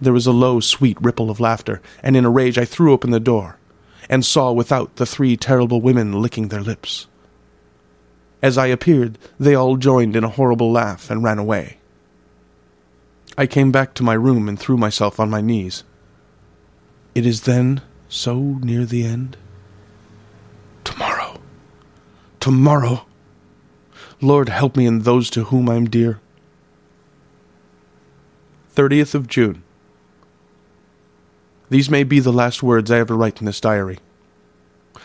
There was a low, sweet ripple of laughter, and in a rage I threw open the door, and saw without the three terrible women licking their lips. As I appeared, they all joined in a horrible laugh and ran away. I came back to my room and threw myself on my knees. It is then so near the end? Tomorrow. Tomorrow. Lord, help me and those to whom I am dear. 30th of June. These may be the last words I ever write in this diary.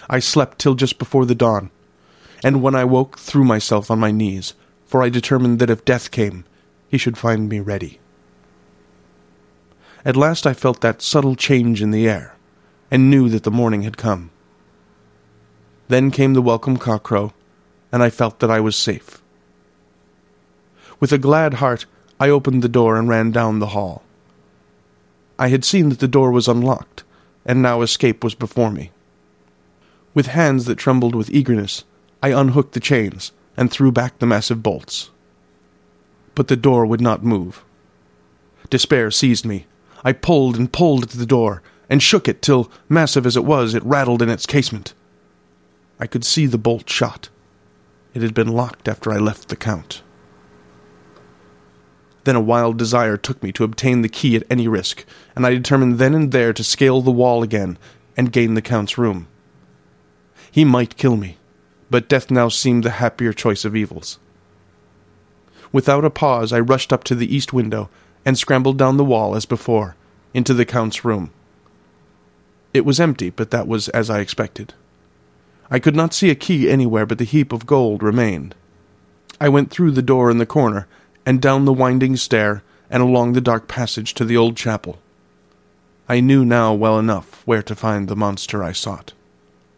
I slept till just before the dawn, and when I woke threw myself on my knees, for I determined that if death came, he should find me ready. At last I felt that subtle change in the air, and knew that the morning had come. Then came the welcome cockcrow, and I felt that I was safe. With a glad heart, I opened the door and ran down the hall. I had seen that the door was unlocked, and now escape was before me. With hands that trembled with eagerness, I unhooked the chains and threw back the massive bolts. But the door would not move. Despair seized me. I pulled and pulled at the door, and shook it till, massive as it was, it rattled in its casement. I could see the bolt shot. It had been locked after I left the Count. Then a wild desire took me to obtain the key at any risk, and I determined then and there to scale the wall again and gain the Count's room. He might kill me, but death now seemed the happier choice of evils. Without a pause, I rushed up to the east window and scrambled down the wall as before, into the Count's room. It was empty, but that was as I expected. I could not see a key anywhere, but the heap of gold remained. I went through the door in the corner and down the winding stair and along the dark passage to the old chapel. I knew now well enough where to find the monster I sought.